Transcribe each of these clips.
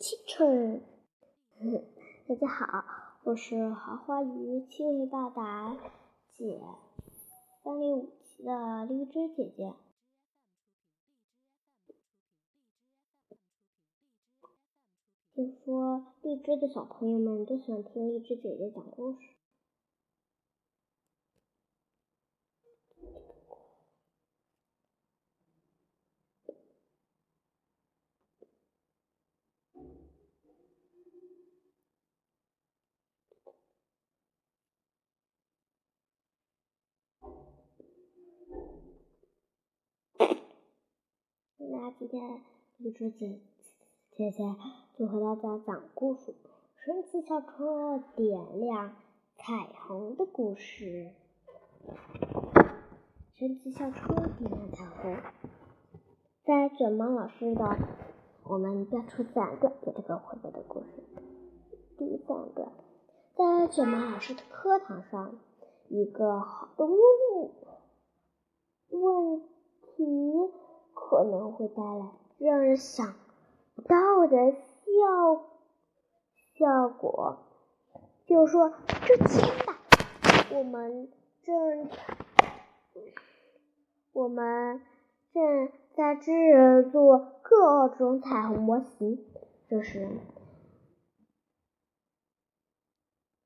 Teacher，，大家好，我是豪华鱼七位爸爸姐三零五七的荔枝姐姐。听说荔枝的小朋友们都喜欢听荔枝姐姐讲故事。今天荔枝姐姐姐就和大家讲故事：神奇校车点亮彩虹的故事。神奇校车点亮彩虹，在卷毛老师的我们标出自然段给这个绘本的故事。第一自然段，在卷毛老师的课堂上，一个好的问问题可能会带来让人想不到的效效果。就说这天吧，我们正我们正在制作各种彩虹模型。这时，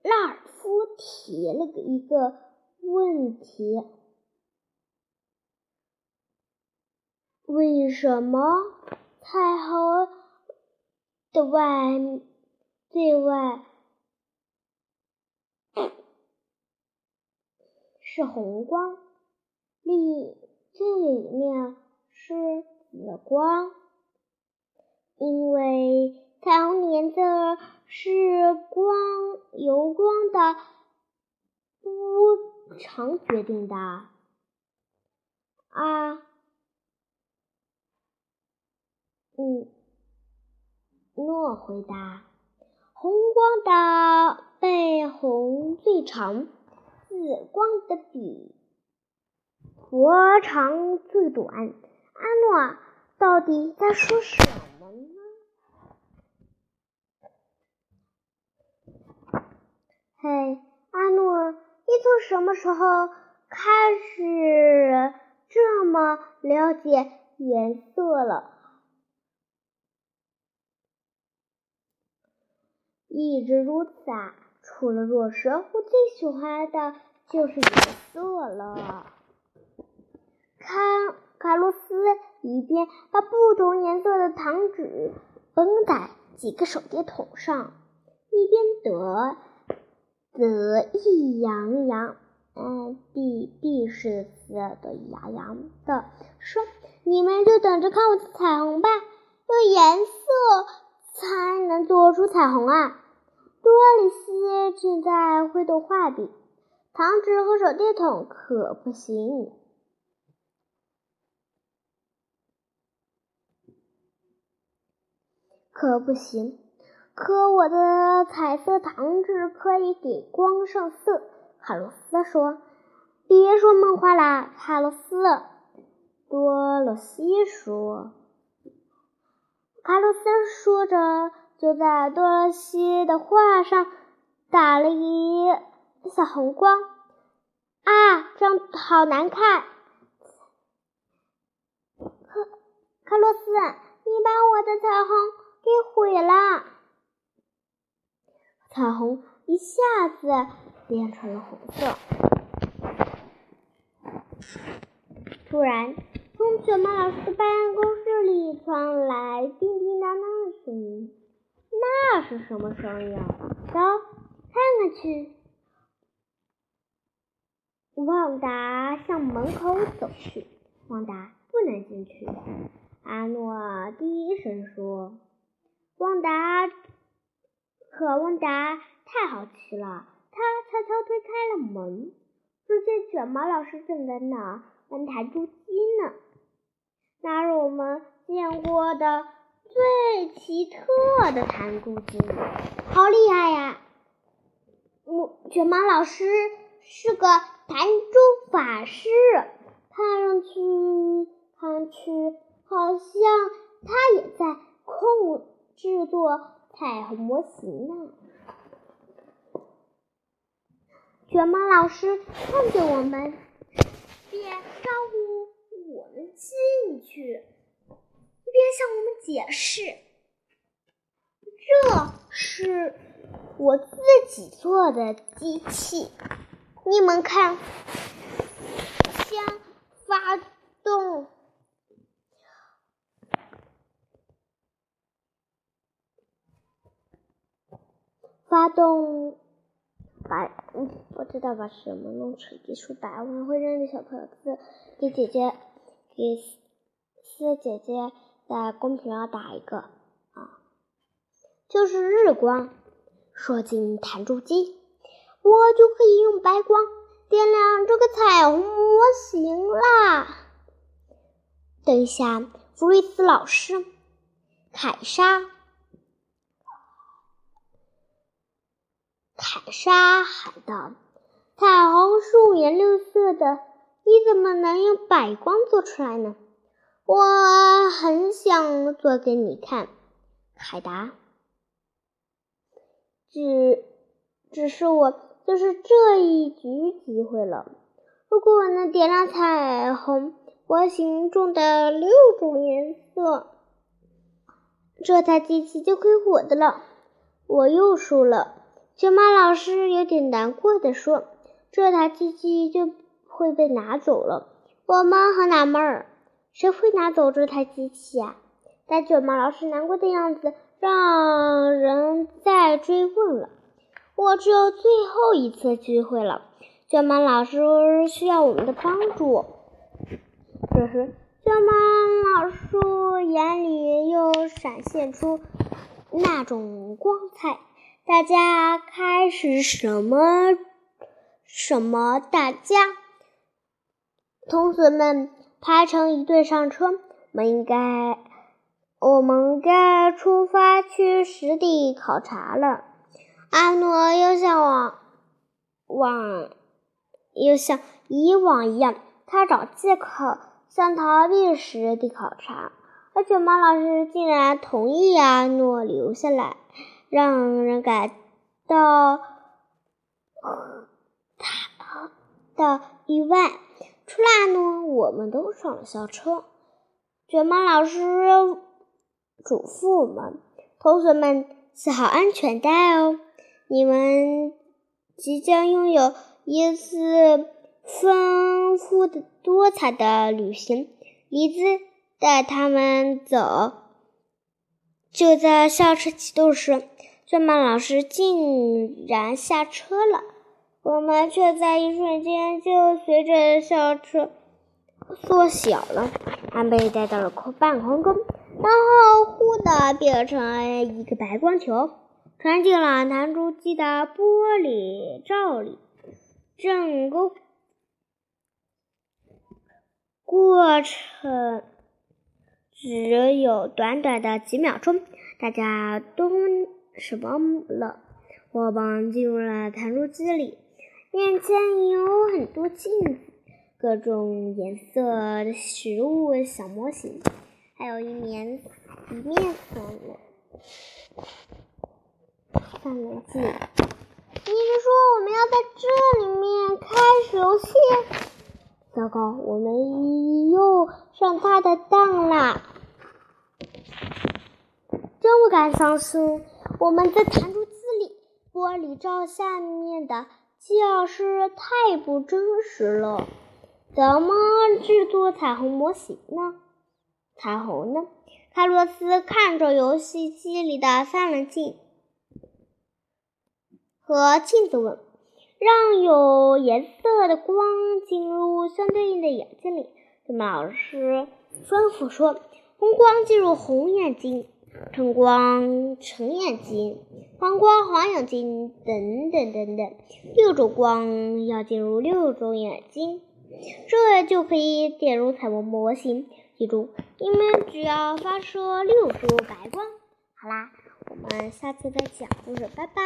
拉尔夫提了个一个问题：为什么彩虹的外最外是红光，里最里面是紫光？因为彩虹颜色是光由光的波长决定的。啊，嗯，诺回答：红光的背红最长，紫光的比波长最短。阿诺到底在说什么呢？嘿，阿诺，你从什么时候开始这么了解颜色了？一直如此啊！除了若蛇，我最喜欢的就是颜色了。看卡洛斯一边把不同颜色的糖纸绷在几个手电筒上，一边得。得意洋洋，嗯，必必是得意洋洋的说：“你们就等着看我的彩虹吧，用颜色才能做出彩虹啊！”多里西正在挥动画笔，糖纸和手电筒可不行，可不行。可我的彩色糖纸可以给光上色，卡洛斯说：“别说梦话啦，卡洛斯。”多萝西说：“卡洛斯说着，就在多萝西的画上打了一小红光。啊，这样好难看！卡卡洛斯，你把我的彩虹给毁了。”彩虹一下子变成了红色。突然，从卷毛老师的办公室里传来叮叮当当的声音。那是什么声音啊？走，看看去。旺达向门口走去。旺达不能进去。阿诺低声说：“旺达。”可旺达太好奇了，他悄悄推开了门，只见卷毛老师正在那玩弹珠机呢。那是我们见过的最奇特的弹珠机，好厉害呀！我卷毛老师是个弹珠法师，看上去看上去好像他也在控制制作彩虹模型呢。卷毛老师看见我们，便招呼我们进去，解释：“这是我自己做的机器，你们看，先发动。”发动，把嗯，不知道把什么弄成一束百万会认的小朋友字，给姐姐，给四姐姐在公屏上打一个啊，就是日光，说进弹珠机，我就可以用白光点亮这个彩虹模型啦。等一下，弗瑞斯老师，凯莎。凯莎喊道：“彩虹是五颜六色的，你怎么能用白光做出来呢？”我很想做给你看，凯达。只只是我就是这一局机会了。如果我能点亮彩虹模型中的六种颜色，这台机器就归我的了。我又输了。熊猫老师有点难过的说：“这台机器就会被拿走了。”我们很纳闷儿，谁会拿走这台机器啊？但卷毛老师难过的样子让人再追问了。我只有最后一次机会了，卷毛老师需要我们的帮助。这时，卷毛老师眼里又闪现出那种光彩。大家开始什么什么？大家，同学们排成一队上车。我们应该，我们该出发去实地考察了。阿诺又像往往又像以往一样，他找借口想逃避实地考察，而且马老师竟然同意阿诺留下来。让人感到他的意外。出来呢，我们都上了校车。卷毛老师嘱咐我们：“同学们，系好安全带哦！你们即将拥有一次丰富的、多彩的旅行。”李子带他们走。就在校车启动时，卷毛老师竟然下车了，我们却在一瞬间就随着校车缩小了。还被带到了空半空中，然后忽的变成一个白光球，穿进了弹珠机的玻璃罩里。整个过程。只有短短的几秒钟，大家都什么了？我们进入了弹珠机里，面前有很多镜子，各种颜色的食物小模型，还有一面一面三棱三棱镜。你是说我们要在这里面开始游戏？糟糕，我们又上他的当啦！真不敢相信，我们在弹珠机里，玻璃罩下面的教师太不真实了。怎么制作彩虹模型呢？彩虹呢？卡洛斯看着游戏机里的三棱镜和镜子问。让有颜色的光进入相对应的眼睛里。老师吩咐说：“红光进入红眼睛，橙光橙眼睛，黄光黄眼睛，等等等等，六种光要进入六种眼睛，这就可以点入彩虹模型。记住，你们只要发射六束白光。好啦，我们下次再讲故事，拜拜。”